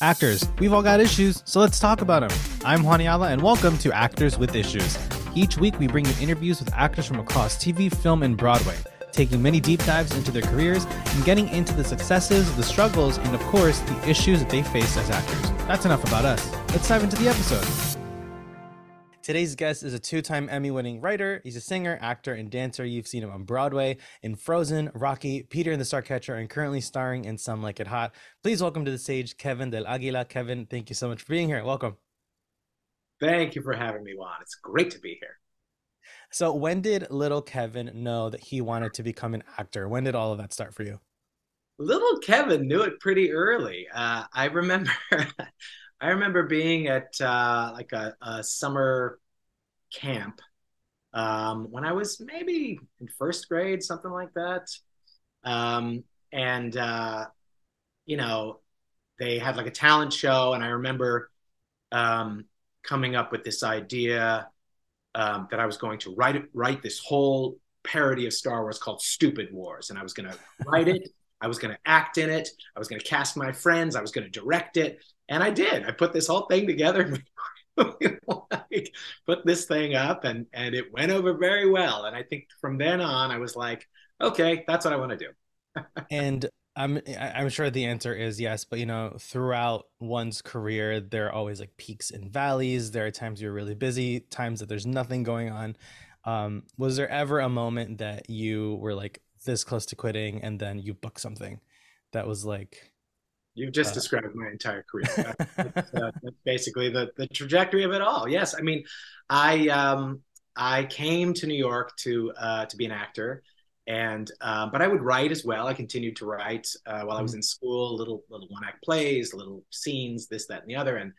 Actors, we've all got issues, so let's talk about them. I'm Juan Ayala, and welcome to Actors with Issues. Each week, we bring you interviews with actors from across TV, film, and Broadway, taking many deep dives into their careers and getting into the successes, the struggles, and of course, the issues that they face as actors. That's enough about us. Let's dive into the episode. Today's guest is a two time Emmy winning writer. He's a singer, actor, and dancer. You've seen him on Broadway, in Frozen, Rocky, Peter and the Starcatcher, and currently starring in Some Like It Hot. Please welcome to the stage Kevin Del Aguila. Kevin, thank you so much for being here. Welcome. Thank you for having me, Juan. It's great to be here. So, when did little Kevin know that he wanted to become an actor? When did all of that start for you? Little Kevin knew it pretty early. Uh, I remember I remember being at uh, like a, a, summer camp um, when I was maybe in first grade, something like that. Um, and, uh, you know, they had like a talent show. And I remember um, coming up with this idea um, that I was going to write, write this whole parody of Star Wars called Stupid Wars. And I was going to write it. I was going to act in it. I was going to cast my friends. I was going to direct it. And I did. I put this whole thing together, like, put this thing up, and and it went over very well. And I think from then on, I was like, okay, that's what I want to do. and I'm I'm sure the answer is yes, but you know, throughout one's career, there are always like peaks and valleys. There are times you're really busy, times that there's nothing going on. Um, was there ever a moment that you were like this close to quitting, and then you booked something that was like You've just uh, described my entire career. that's, uh, that's, basically the, the trajectory of it all. Yes, I mean, I um, I came to New York to uh, to be an actor, and um, but I would write as well. I continued to write uh, while I was mm-hmm. in school, little little one act plays, little scenes, this, that, and the other, and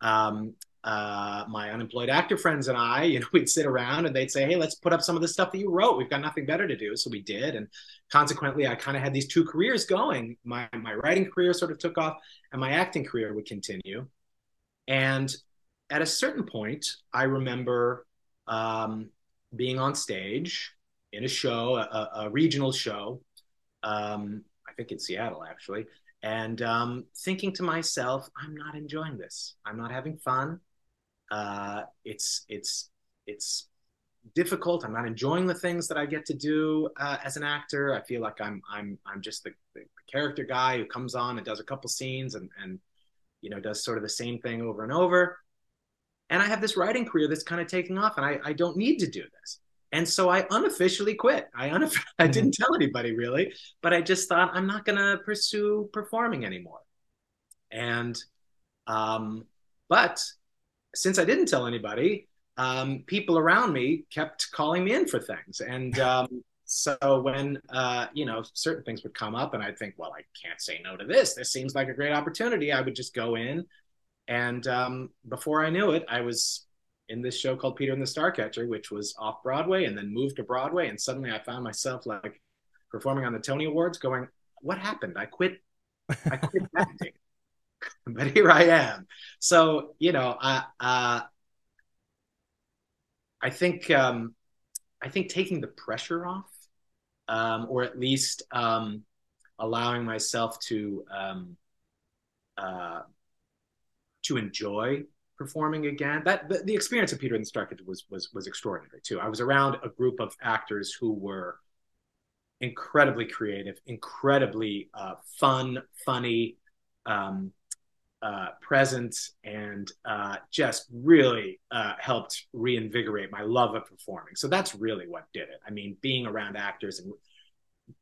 um, uh, my unemployed actor friends and I, you know, we'd sit around and they'd say, "Hey, let's put up some of the stuff that you wrote. We've got nothing better to do." So we did, and consequently, I kind of had these two careers going. My my writing career sort of took off, and my acting career would continue. And at a certain point, I remember um, being on stage in a show, a, a regional show. Um, I think in Seattle, actually, and um, thinking to myself, I'm not enjoying this. I'm not having fun. Uh, it's it's it's difficult. I'm not enjoying the things that I get to do uh, as an actor. I feel like I'm I'm I'm just the, the, character guy who comes on and does a couple scenes and and you know does sort of the same thing over and over. And I have this writing career that's kind of taking off, and I I don't need to do this. And so I unofficially quit. I unof- I mm-hmm. didn't tell anybody really, but I just thought I'm not going to pursue performing anymore. And um, but since I didn't tell anybody, um, people around me kept calling me in for things. And um, so when, uh, you know, certain things would come up and I'd think, well, I can't say no to this. This seems like a great opportunity. I would just go in. And um, before I knew it, I was in this show called Peter and the Starcatcher, which was off Broadway and then moved to Broadway. And suddenly I found myself like performing on the Tony Awards going, what happened? I quit. I quit acting. but here I am. So you know, I uh, I think um, I think taking the pressure off, um, or at least um, allowing myself to um, uh, to enjoy performing again. That the, the experience of Peter and the Starcatcher was was was extraordinary too. I was around a group of actors who were incredibly creative, incredibly uh, fun, funny. Um, uh, present and uh, just really uh, helped reinvigorate my love of performing. So that's really what did it. I mean, being around actors and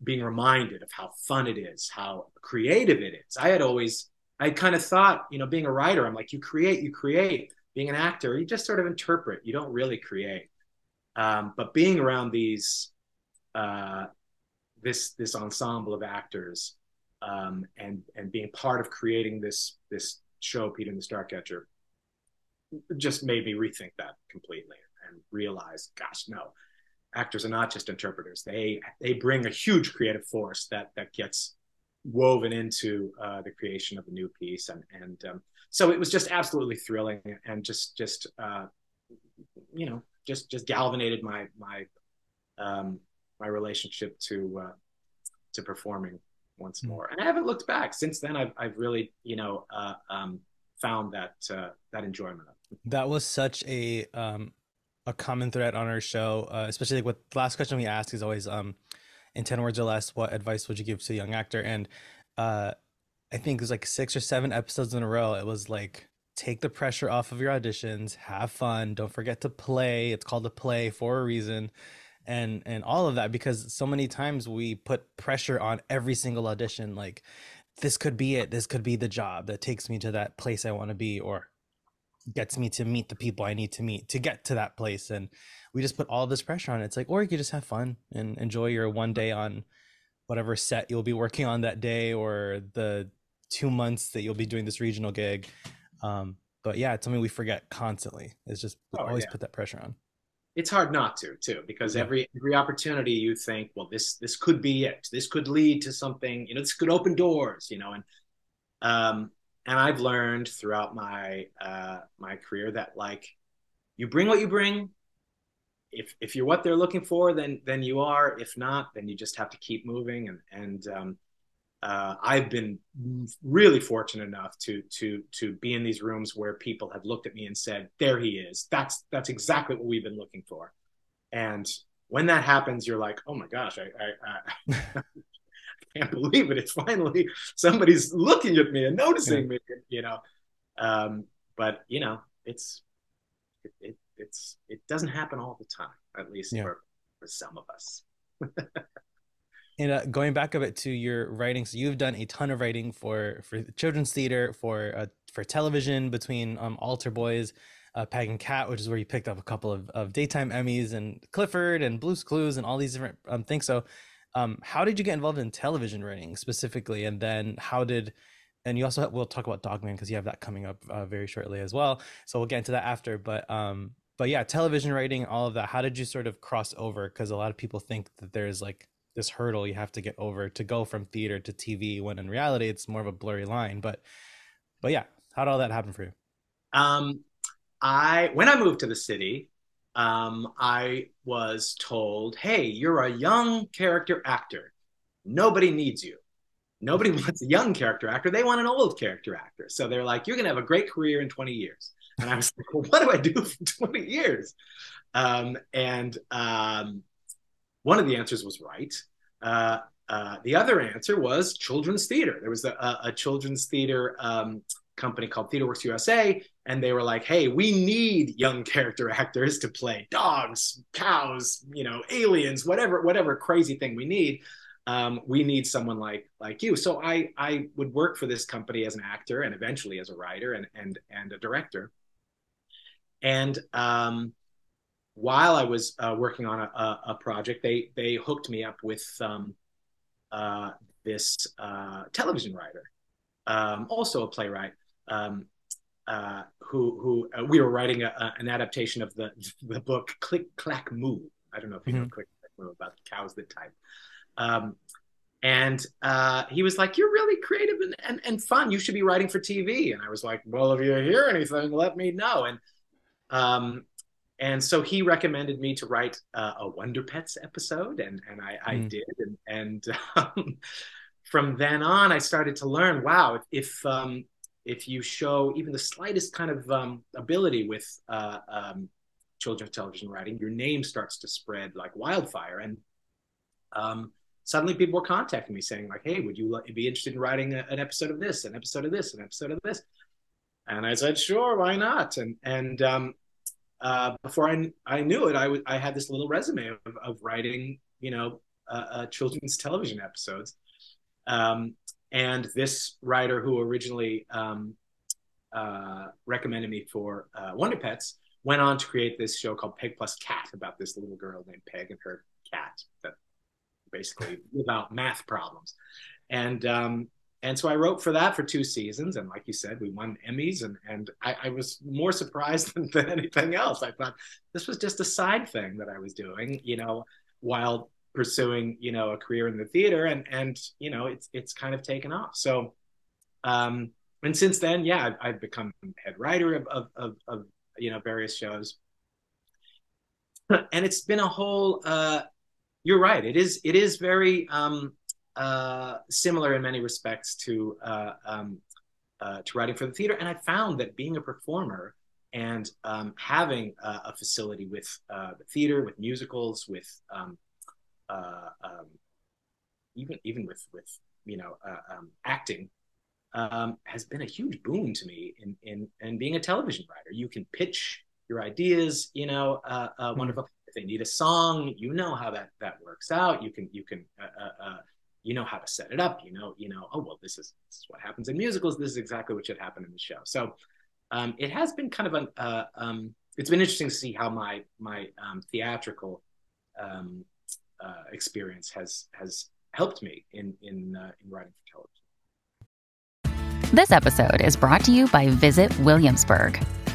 being reminded of how fun it is, how creative it is. I had always, I kind of thought, you know, being a writer, I'm like, you create, you create. Being an actor, you just sort of interpret. You don't really create. Um, but being around these, uh, this this ensemble of actors um, and and being part of creating this this show, Peter and the Starcatcher, just made me rethink that completely and realize, gosh, no, actors are not just interpreters. They they bring a huge creative force that that gets woven into uh, the creation of a new piece, and and um, so it was just absolutely thrilling and just just uh, you know just just galvanized my my um, my relationship to uh, to performing once more. And I haven't looked back since then. I've I've really you know uh, um, found that uh, that enjoyment. That was such a um, a common thread on our show, uh, especially like what the last question we ask is always um, in ten words or less, what advice would you give to a young actor? And uh, I think it was like six or seven episodes in a row. It was like take the pressure off of your auditions, have fun, don't forget to play. It's called a play for a reason and and all of that because so many times we put pressure on every single audition like this could be it. This could be the job that takes me to that place i want to be or gets me to meet the people i need to meet to get to that place. And we just put all this pressure on it. It's like or you could just have fun and enjoy your one day on whatever set you'll be working on that day or the two months that you'll be doing this regional gig. Um, but yeah it's something we forget constantly. It's just oh, always yeah. put that pressure on it's hard not to too because every every opportunity you think well this this could be it. This could lead to something you know this could open doors you know and um and i've learned throughout my uh my career that like you bring what you bring. If if you're what they're looking for then then you are. If not then you just have to keep moving and and um uh, I've been really fortunate enough to to to be in these rooms where people have looked at me and said, "There he is. That's that's exactly what we've been looking for." And when that happens, you're like, "Oh my gosh, I I, I, can't believe it! It's finally somebody's looking at me and noticing yeah. me." You know, um, but you know, it's it, it, it's it doesn't happen all the time, at least yeah. for for some of us. And uh, going back a bit to your writing, so you've done a ton of writing for for children's theater, for uh, for television between um, Altar Boyz, uh, Peg and Cat, which is where you picked up a couple of, of daytime Emmys, and Clifford and Blue's Clues, and all these different um, things. So, um, how did you get involved in television writing specifically, and then how did and you also have, we'll talk about Dogman because you have that coming up uh, very shortly as well. So we'll get into that after. But um, but yeah, television writing, all of that. How did you sort of cross over? Because a lot of people think that there's like this hurdle you have to get over to go from theater to TV when in reality it's more of a blurry line. But but yeah, how did all that happen for you? Um, I when I moved to the city, um, I was told, "Hey, you're a young character actor. Nobody needs you. Nobody wants a young character actor. They want an old character actor. So they're like, you're gonna have a great career in 20 years." And I was like, well, "What do I do for 20 years?" Um, and um, one of the answers was right. Uh, uh, the other answer was children's theater. There was a, a children's theater um, company called TheaterWorks USA, and they were like, "Hey, we need young character actors to play dogs, cows, you know, aliens, whatever, whatever crazy thing we need. Um, we need someone like like you." So I I would work for this company as an actor and eventually as a writer and and and a director. And um, while I was uh, working on a, a, project, they they hooked me up with um, uh, this uh, television writer, um, also a playwright, um, uh, who who uh, we were writing a, an adaptation of the the book Click Clack Moo. I don't know if you mm-hmm. know Click Clack Moo about cows that type. Um, and uh, he was like, "You're really creative and, and and fun. You should be writing for TV." And I was like, "Well, if you hear anything, let me know." And um, and so he recommended me to write uh, a Wonder Pets episode, and and I, I mm. did, and and um, from then on, I started to learn. Wow, if um, if you show even the slightest kind of um, ability with uh, um, children's television writing, your name starts to spread like wildfire, and um, suddenly people were contacting me saying like, "Hey, would you be interested in writing a, an episode of this, an episode of this, an episode of this?" And I said, "Sure, why not?" And and um, uh, before I, I knew it, I, w- I had this little resume of, of writing, you know, uh, uh, children's television episodes. Um, and this writer who originally um, uh, recommended me for uh, Wonder Pets went on to create this show called Peg Plus Cat about this little girl named Peg and her cat that basically about math problems. And um, and so I wrote for that for two seasons, and like you said, we won Emmys, and and I, I was more surprised than, than, anything else. I thought this was just a side thing that I was doing, you know, while pursuing you know a career in the theater, and and you know it's it's kind of taken off. So, um, and since then, yeah, I've, I've become head writer of, of of, of you know various shows, and it's been a whole. Uh, you're right. It is it is very um, uh, similar in many respects to uh, um, uh, to writing for the theater, and I found that being a performer and um, having a, a, facility with uh, the theater, with musicals, with um, uh, um, even even with with you know uh, um, acting, um, has been a huge boon to me in in in being a television writer. You can pitch your ideas, you know, uh, uh, hmm. wonderful. If they need a song, you know how that that works out. You can you can uh, you know how to set it up. You know, you know, oh well, this is this is what happens in musicals. This is exactly what should happen in the show. So um, it has been kind of an uh, um, it's been interesting to see how my my um, theatrical um, uh, experience has has helped me in in uh, in writing for television. This episode is brought to you by Visit Williamsburg.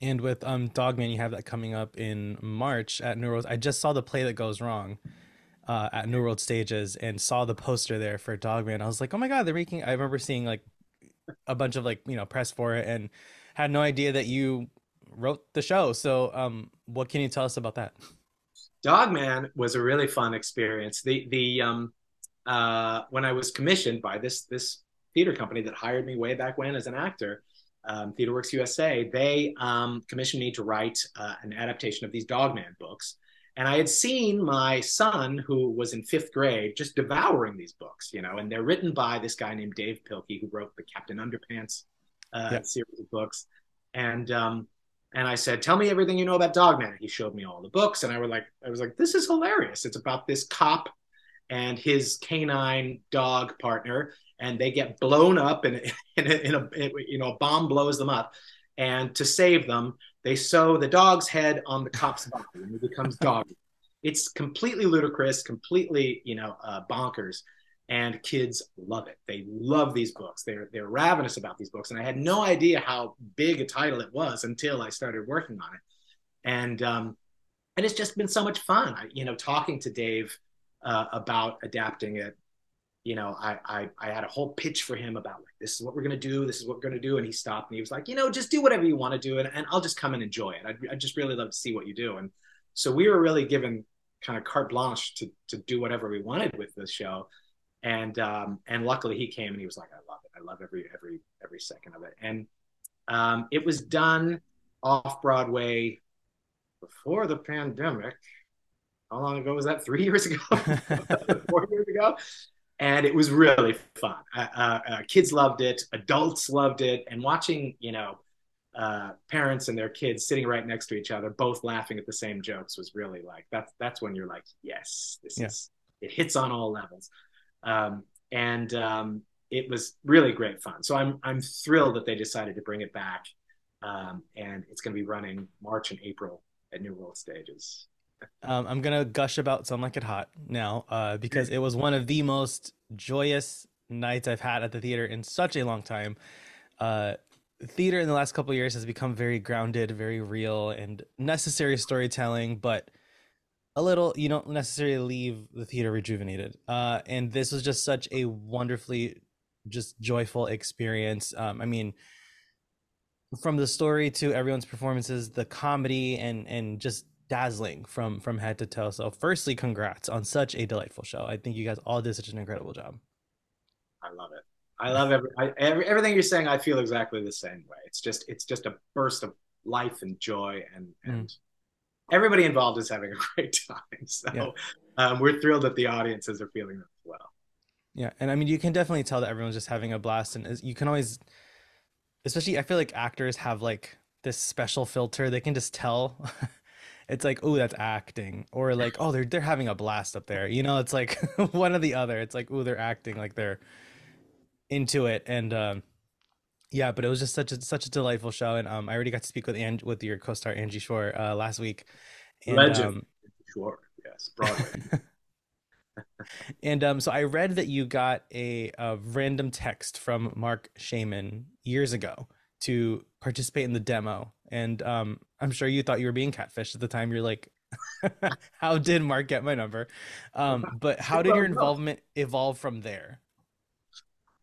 And with um Dogman, you have that coming up in March at New World. I just saw the play that goes wrong uh, at New World Stages and saw the poster there for Dogman. I was like, oh my god, they're making. I remember seeing like a bunch of like you know press for it and had no idea that you wrote the show. So um, what can you tell us about that? Dogman was a really fun experience. The the um uh when I was commissioned by this this theater company that hired me way back when as an actor um, TheaterWorks USA, they um, commissioned me to write uh, an adaptation of these Dogman books. And I had seen my son, who was in fifth grade, just devouring these books, you know, and they're written by this guy named Dav Pilkey, who wrote the Captain Underpants uh, yep. series of books. And um, and I said, "Tell me everything you know about Dogman." He showed me all the books, and I was like, "I was like, this is hilarious. It's about this cop and his canine dog partner and they get blown up and in, in, in, a, you know a bomb blows them up. And to save them they sew the dog's head on the cop's body and he becomes dog. It's completely ludicrous completely you know uh, bonkers and kids love it. They love these books. They're they're ravenous about these books and i had no idea how big a title it was until i started working on it. And um and it's just been so much fun. I, you know talking to dave uh, about adapting it you know, I, I, I had a whole pitch for him about like, this is what we're going to do. This is what we're going to do. And he stopped and he was like, you know, just do whatever you want to do. And, and I'll just come and enjoy it. I'd, I'd just really love to see what you do. And so we were really given kind of carte blanche to, to do whatever we wanted with this show. And, um, and luckily he came and he was like, I love it. I love every, every, every second of it. And, um, it was done off Broadway before the pandemic. How long ago was that? Three years ago, four years ago and it was really fun. Uh, uh, kids loved it, adults loved it, and watching you know uh, parents and their kids sitting right next to each other, both laughing at the same jokes, was really like that's that's when you're like, yes, this yeah. is it hits on all levels, um, and um, it was really great fun. So I'm I'm thrilled that they decided to bring it back, um, and it's going to be running March and April at New World Stages. Um, I'm gonna gush about "Some Like It Hot" now uh, because it was one of the most joyous nights I've had at the theater in such a long time. Uh, theater in the last couple years has become very grounded, very real, and necessary storytelling, but a little you don't necessarily leave the theater rejuvenated. Uh, and this was just such a wonderfully, just joyful experience. Um, I mean from the story to everyone's performances, the comedy and and just dazzling from from head to toe. So, firstly, congrats on such a delightful show. I think you guys all did such an incredible job. I love it. I love every, I, every everything you're saying. I feel exactly the same way. It's just it's just a burst of life and joy, and mm. and mm. everybody involved is having a great time. So yeah. um, we're thrilled that the audiences are feeling it as well. Yeah, and I mean, you can definitely tell that everyone's just having a blast, and you can always, especially, I feel like actors have like this special filter. They can just tell. it's like, oh, that's acting, or like, oh, they're they're having a blast up there. You know, it's like one or the other. It's like, oh, they're acting like they're into it, and um, yeah. But it was just such a such a delightful show, and um, I already got to speak with and with your co-star Angie Schworer uh, last week. And, Legend. Um, Schworer, yes, Broadway. and um, so I read that you got a, a random text from Marc Shaiman years ago to participate in the demo, and um, I'm sure you thought you were being catfished at the time. You're like, "How did Mark get my number?" Um, but how did your involvement evolve from there?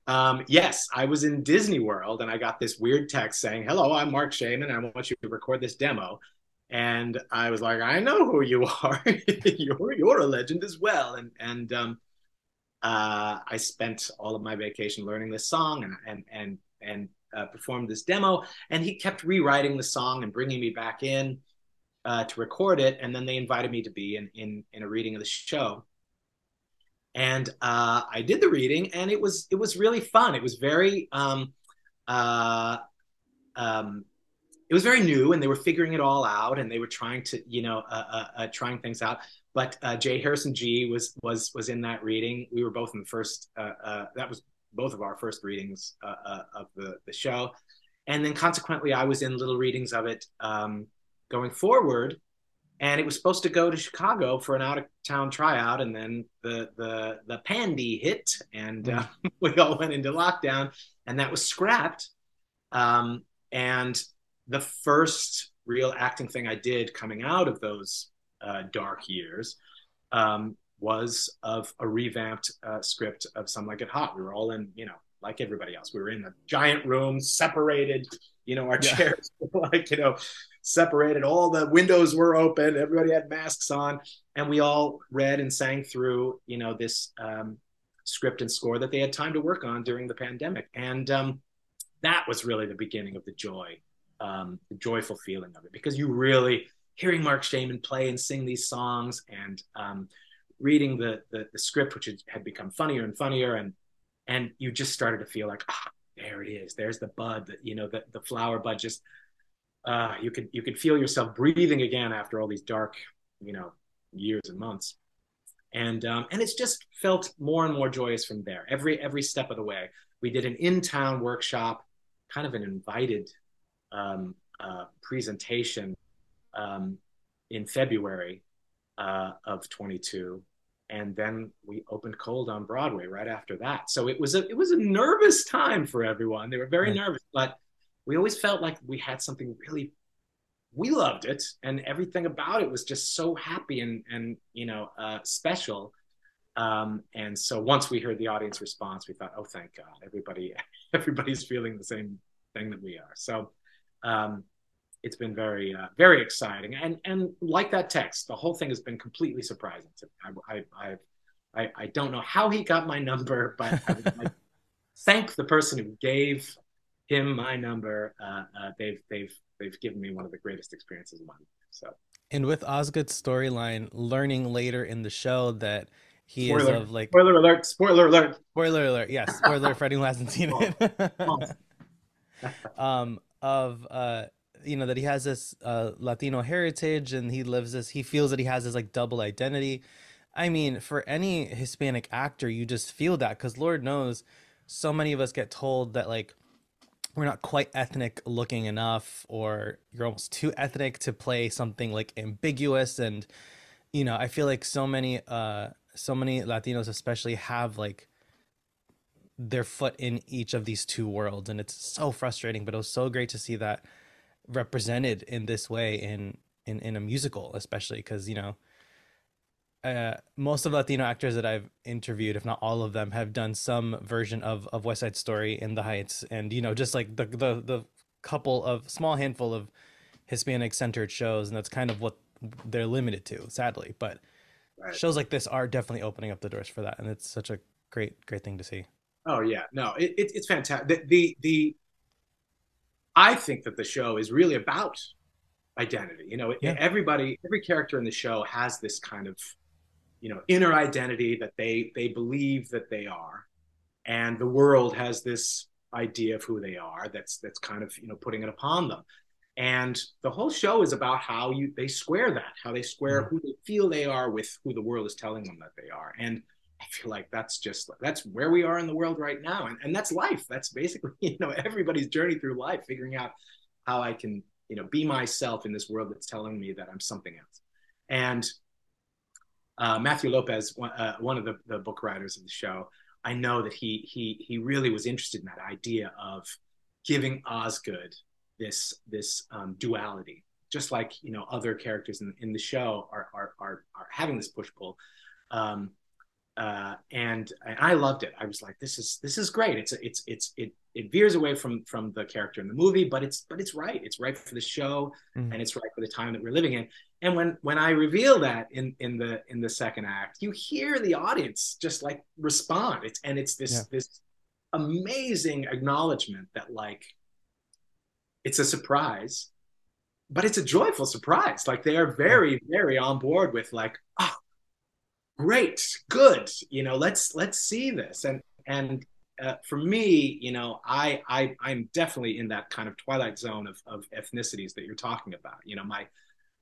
Um, yes, I was in Disney World and I got this weird text saying, "Hello, I'm Marc Shaiman. I want you to record this demo." and I was like, I know who you are. you're you're a legend as well. And and um, uh, I spent all of my vacation learning this song and and and and uh, performed this demo. And he kept rewriting the song and bringing me back in uh, to record it. And then they invited me to be in in in a reading of the show. And uh, I did the reading, and it was it was really fun. It was very um, uh, um, it was very new and they were figuring it all out and they were trying to you know uh, uh, trying things out but uh, J Harrison Ghee was was was in that reading we were both in the first uh, uh, that was both of our first readings of the the show. And then consequently i was in little readings of it um, going forward. And it was supposed to go to chicago for an out of town tryout. And then the the the pandy hit and mm. we all went into lockdown. And that was scrapped. Um, and the first real acting thing I did coming out of those uh, dark years um, was of a revamped uh, script of Some Like It Hot. We were all in, you know, like everybody else. We were in a giant room, separated. You know, our yeah. chairs were like, you know, separated. All the windows were open. Everybody had masks on, and we all read and sang through, you know, this um, script and score that they had time to work on during the pandemic. And um, that was really the beginning of the joy um, the joyful feeling of it because you really hearing Marc Shaiman play and sing these songs and um, reading the, the, the script, which had become funnier and funnier, and and you just started to feel like ah, there it is, there's the bud, that you know, the the flower bud just uh, you could you could feel yourself breathing again after all these dark, you know, years and months. And um, and it's just felt more and more joyous from there. Every every step of the way, we did an in town workshop, kind of an invited um, uh, presentation um, in February uh, of 22, and then we opened cold on Broadway right after that. So it was a it was a nervous time for everyone. They were very right. nervous, but we always felt like we had something really. We loved it, and everything about it was just so happy and and you know uh, special. Um, and so once we heard the audience response, we thought, oh, thank God, everybody everybody's feeling the same thing that we are. So um, it's been very uh, very exciting. And and like that text the whole thing has been completely surprising to me. I i i, I don't know how he got my number but I, thank the person who gave him my number. Uh, uh, they've they've they've given me one of the greatest experiences of my life so. And with osgood's storyline learning later in the show that he spoiler, is of like spoiler alert spoiler alert. Spoiler alert yes spoiler for anyone who hasn't seen it um of uh you know that he has this uh latino heritage and he lives this he feels that he has this like double identity. I mean for any hispanic actor you just feel that because lord knows so many of us get told that like we're not quite ethnic looking enough or you're almost too ethnic to play something like ambiguous. And you know i feel like so many uh so many latinos especially have like their foot in each of these two worlds. And it's so frustrating but it was so great to see that represented in this way in in, in a musical especially because you know uh, most of Latino actors that I've interviewed, if not all of them, have done some version of, of West Side Story in the Heights, and you know, just like the the the couple of small handful of Hispanic centered shows, and that's kind of what they're limited to, sadly. But right. shows like this are definitely opening up the doors for that, and it's such a great great thing to see. Oh yeah, no, it, it, it's fantastic. The, the, the I think that the show is really about identity. You know, yeah. everybody, every character in the show has this kind of, you know, inner identity that they they believe that they are, and the world has this idea of who they are. That's that's kind of you know putting it upon them, and the whole show is about how you they square that, how they square mm-hmm. who they feel they are with who the world is telling them that they are. And I feel like that's just that's where we are in the world right now, and and that's life. That's basically you know everybody's journey through life, figuring out how I can you know be myself in this world that's telling me that I'm something else. And uh, Matthew Lopez, one, uh, one of the, the book writers of the show, I know that he he he really was interested in that idea of giving Osgood this this um, duality, just like you know other characters in, in the show are are are, are having this push pull. Um, uh, and, and I loved it. I was like, this is this is great. It's it's it's it it veers away from from the character in the movie, but it's but it's right. It's right for the show, mm-hmm. and it's right for the time that we're living in. And when when I reveal that in in the in the second act, you hear the audience just like respond. It's and it's this yeah. this amazing acknowledgement that like it's a surprise, but it's a joyful surprise. Like they are very very on board with like, oh, great, good. You know, let's let's see this. And and uh, for me, you know, I I I'm definitely in that kind of twilight zone of of ethnicities that you're talking about. You know, my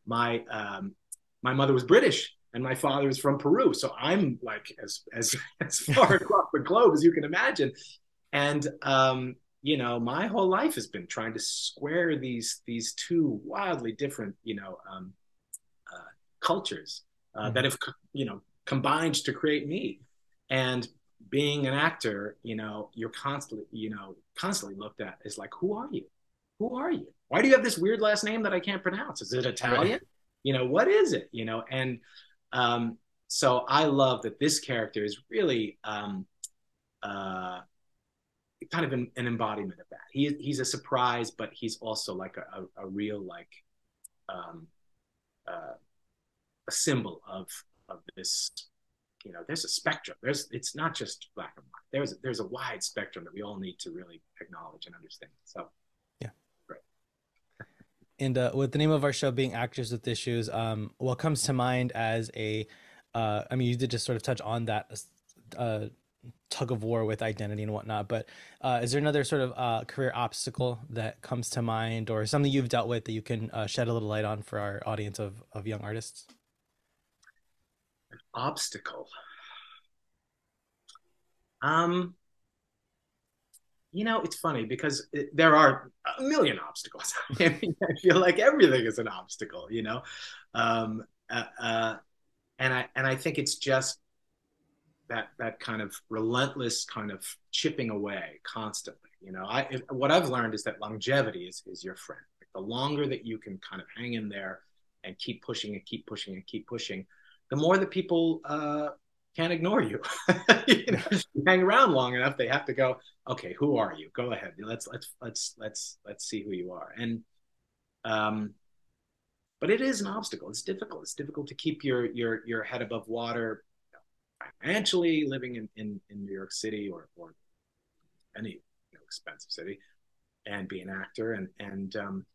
my um, my mother was British and my father is from Peru, so I'm like as as as far across the globe as you can imagine. And um, you know, my whole life has been trying to square these these two wildly different, you know, um, uh, cultures uh, mm-hmm. that have you know combined to create me. And being an actor, you know, you're constantly, you know, constantly looked at as like, who are you? Who are you? Why do you have this weird last name that I can't pronounce? Is it Italian? Right. You know, what is it? You know, and um, so I love that this character is really um, uh, kind of an, an, embodiment of that. He, he's a surprise, but he's also like a, a, a real like um, uh, a symbol of of this you know there's a spectrum. There's it's not just black and white. There's there's a wide spectrum that we all need to really acknowledge and understand. So yeah. great. And uh, with the name of our show being actors with issues um, what comes to mind as a uh, I mean you did just sort of touch on that uh, tug of war with identity and whatnot but uh, is there another sort of uh, career obstacle that comes to mind or something you've dealt with that you can uh, shed a little light on for our audience of, of young artists obstacle. Um, you know, it's funny because it, there are a million obstacles. I, mean, I feel like everything is an obstacle, you know, um, uh, uh, and I and I think it's just that that kind of relentless kind of chipping away constantly. You know, I it, what I've learned is that longevity is is your friend. Like the longer that you can kind of hang in there and keep pushing and keep pushing and keep pushing, the more that people uh, can't ignore you. you, know, you hang around long enough, they have to go. Okay, who are you? Go ahead. Let's let's let's let's let's see who you are. And um, but it is an obstacle. It's difficult. It's difficult to keep your your your head above water financially living in, in, in New York City or, or any you know, expensive city and be an actor and and um,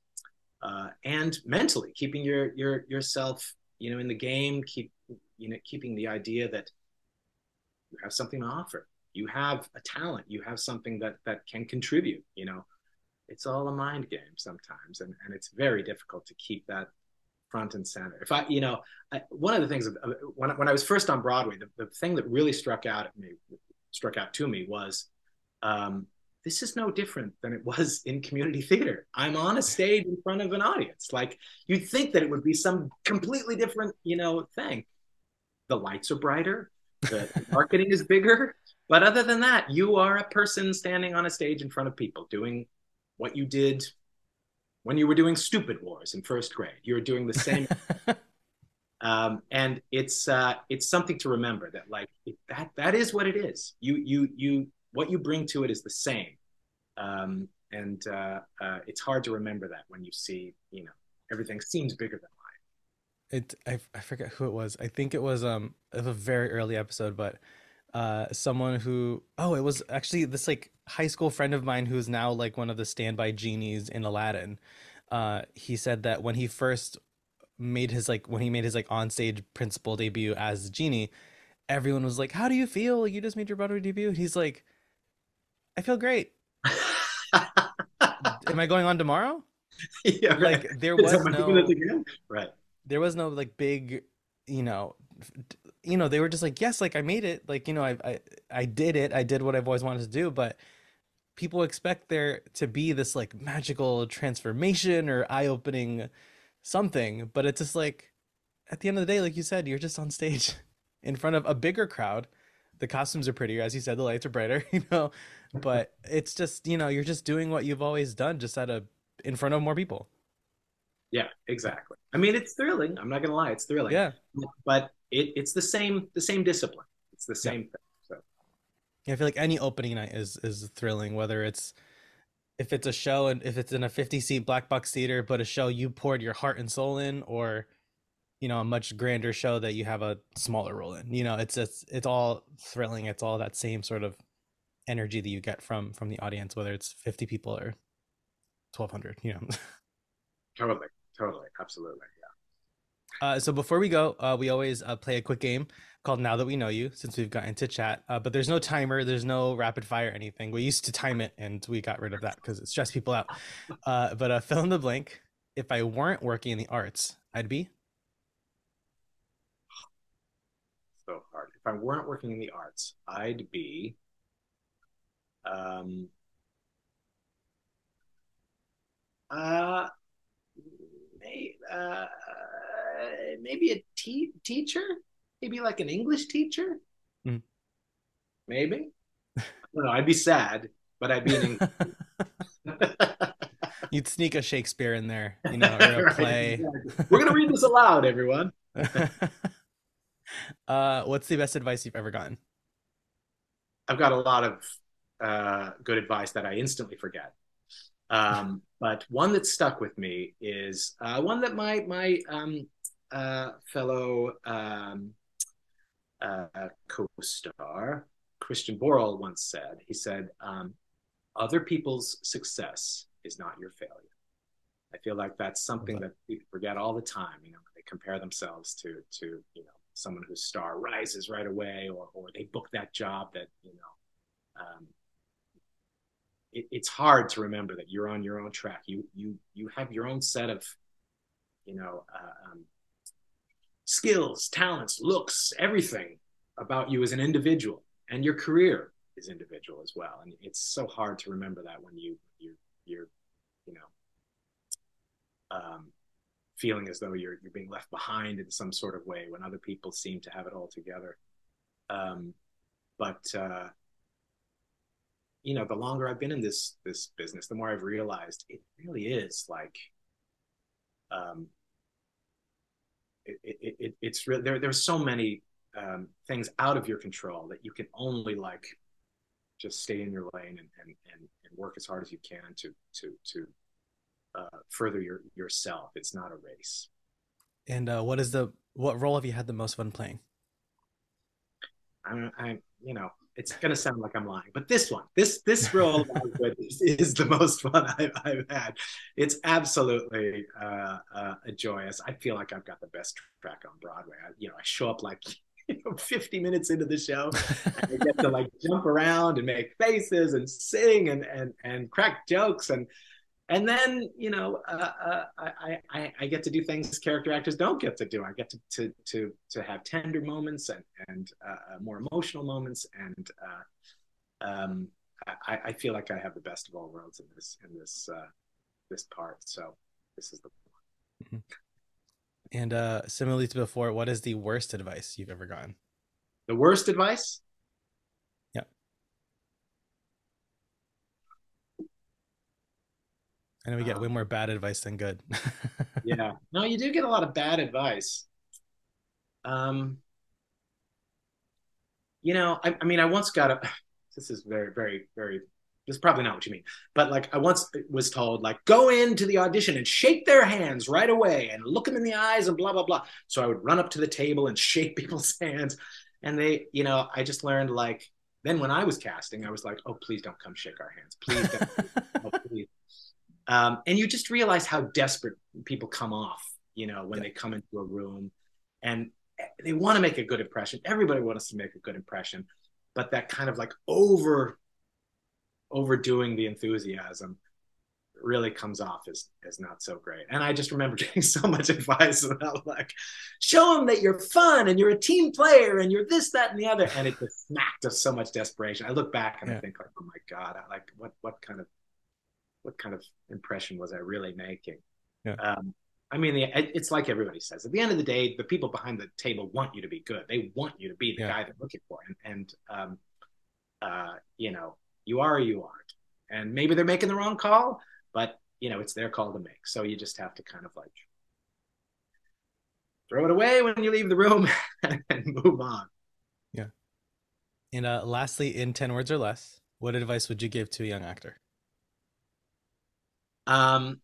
uh, and mentally keeping your your yourself you know in the game keep you know keeping the idea that you have something to offer. You have a talent. You have something that that can contribute you know. It's all a mind game sometimes and, and it's very difficult to keep that front and center. If i you know I, one of the things when, when i was first on broadway the, the thing that really struck out at me struck out to me was um, this is no different than it was in community theater. I'm on a stage in front of an audience. Like you'd think that it would be some completely different, you know, thing. The lights are brighter, the marketing is bigger, but other than that, you are a person standing on a stage in front of people doing what you did when you were doing stupid wars in first grade. You're doing the same. um, and it's uh, it's something to remember that like that that is what it is. You you you what you bring to it is the same. Um, and uh, uh, it's hard to remember that when you see, you know, everything seems bigger than life. It, I, I forget who it was. I think it was um a very early episode, but uh someone who oh it was actually this like high school friend of mine who's now like one of the standby genies in Aladdin. Uh, he said that when he first made his like when he made his like onstage principal debut as genie, everyone was like, "How do you feel? You just made your Broadway debut." He's like, I feel great. Am I going on tomorrow? yeah, right. like there was Am I doing no? Right. there was no like big you know you know they were just like yes like i made it like you know I, I i did it i did what i've always wanted to do but people expect there to be this like magical transformation or eye-opening something but it's just like at the end of the day like you said you're just on stage in front of a bigger crowd the costumes are prettier as you said the lights are brighter you know but it's just you know you're just doing what you've always done just at a in front of more people Yeah, exactly. I mean, it's thrilling. I'm not gonna lie, it's thrilling. yeah But it, it's the same the same discipline. It's the same thing. So Yeah, I feel like any opening night is is thrilling, whether it's if it's a show and if it's in a 50 seat black box theater, but a show you poured your heart and soul in, or you know, a much grander show that you have a smaller role in. You know, it's it's it's all thrilling. It's all that same sort of energy that you get from from the audience, whether it's 50 people or 1200, you know. totally, totally, absolutely. Yeah. Uh, so before we go, uh, we always uh, play a quick game called Now That We Know You, since we've gotten to chat. Uh, but there's no timer, there's no rapid fire anything. We used to time it, and we got rid of that because it stressed people out. Uh, but uh, fill in the blank. If I weren't working in the arts, I'd be. So hard. If I weren't working in the arts, I'd be um uh, may, uh maybe a te- teacher, maybe like an English teacher. Hmm. Maybe. I don't know. I'd be sad, but I'd be an English. You'd sneak a Shakespeare in there, you know, or a Right, play. exactly. We're gonna read this aloud, everyone. uh, what's the best advice you've ever gotten? I've got a lot of uh, good advice that I instantly forget. Um, but one that stuck with me is uh, one that my my um, uh, fellow um, uh, co-star Christian Borle once said. He said, um, "Other people's success is not your failure." I feel like that's something that people forget all the time. You know, they compare themselves to to you know someone whose star rises right away, or or they book that job that you know. Um, it, it's hard to remember that you're on your own track. You you you have your own set of, you know, uh, um, skills, talents, looks, everything about you as an individual, and your career is individual as well. And it's so hard to remember that when you you you're you know um, feeling as though you're you're being left behind in some sort of way when other people seem to have it all together. Um, but uh, you know, the longer I've been in this this business, the more I've realized it really is like, um, it, it, it it's re- there. There's so many um, things out of your control that you can only like just stay in your lane and and and, and work as hard as you can to to to uh, further your yourself. It's not a race. And uh, what is the what role have you had the most fun playing? I, I you know, it's gonna sound like I'm lying, but this one, this this role is, is the most fun I've, I've had. It's absolutely uh, uh, joyous. I feel like I've got the best track on Broadway. I, you know, I show up like you know, 50 minutes into the show, and I get to like jump around and make faces and sing and and and crack jokes and and then you know uh, uh, I, I I get to do things character actors don't get to do. I get to to to, to have tender moments and and uh, more emotional moments, and uh, um, I, I feel like I have the best of all worlds in this in this uh, this part. So this is the one. And uh, similarly to before, what is the worst advice you've ever gotten? the worst advice. Know we get Uh, way more bad advice than good. Yeah, no, you do get a lot of bad advice. Um, you know, I, I mean, I once got a. This is very, very, very. This is probably not what you mean, but like I once was told, like go into the audition and shake their hands right away and look them in the eyes and blah blah blah. So I would run up to the table and shake people's hands, and they, you know, I just learned like. Then when I was casting, I was like, oh please don't come shake our hands, please don't, please. Um, and you just realize how desperate people come off, you know, when Yeah. they come into a room, and they want to make a good impression. Everybody wants to make a good impression, but that kind of like over overdoing the enthusiasm really comes off as as not so great. And I just remember getting so much advice about like, show them that you're fun and you're a team player and you're this, that, and the other. And it just smacked us so much desperation. I look back and yeah. I think like, oh my God, I, like what what kind of what kind of impression was I really making? Yeah. Um, I mean, it's like everybody says. At the end of the day, the people behind the table want you to be good. They want you to be the yeah. guy they're looking for, and, and um, uh, you know, you are or you aren't. And maybe they're making the wrong call, but you know, it's their call to make. So you just have to kind of like throw it away when you leave the room and move on. Yeah. And uh, lastly, in 10 words or less, what advice would you give to a young actor? Um,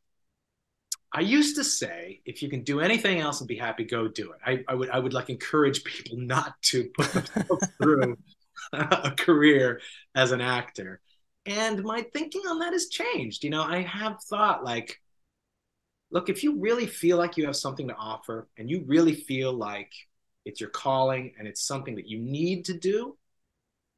I used to say, if you can do anything else and be happy, go do it. I, I would I would like encourage people not to put themselves through a career as an actor. And my thinking on that has changed. You know, I have thought like, look, if you really feel like you have something to offer and you really feel like it's your calling and it's something that you need to do,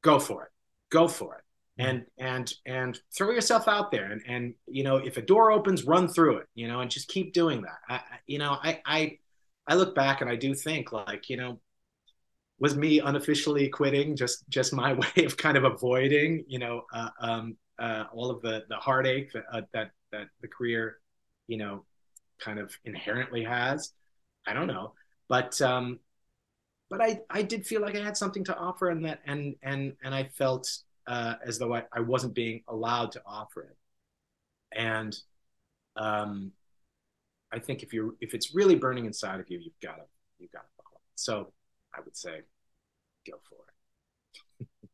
go for it. Go for it. And and and throw yourself out there and and you know if a door opens run through it you know and just keep doing that. I, you know I I I look back and I do think like you know was me unofficially quitting just just my way of kind of avoiding you know uh, um, uh, all of the the heartache that, uh, that that the career you know kind of inherently has? I don't know. But um but i i did feel like i had something to offer and that and and and i felt uh as though i, I wasn't being allowed to offer it and um i think if you're if it's really burning inside of you you've got to you've got to follow it so I would say go for it.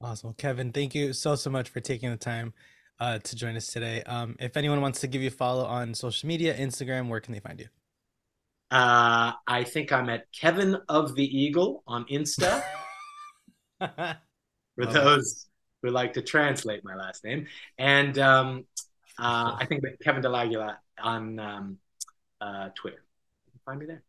awesome. Kevin, thank you so, so much for taking the time uh, to join us today. Um, if anyone wants to give you a follow on social media, Instagram, where can they find you? Uh, I think I'm at Kevin of the Eagle on Insta. for those who like to translate my last name. And um, uh, I think Kevin Del Aguila on um, uh, Twitter. You can find me there.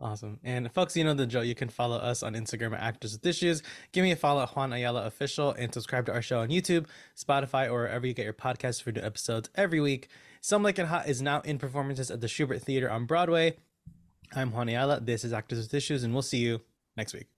Awesome. And folks, you know the drill. You can follow us on Instagram at Actors with Issues. Give me a follow at Juan Ayala Official and subscribe to our show on YouTube, Spotify, or wherever you get your podcasts for new episodes every week. Some Like It Hot is now in performances at the Shubert Theater on Broadway. I'm Juan Ayala. This is Actors with Issues, and we'll see you next week.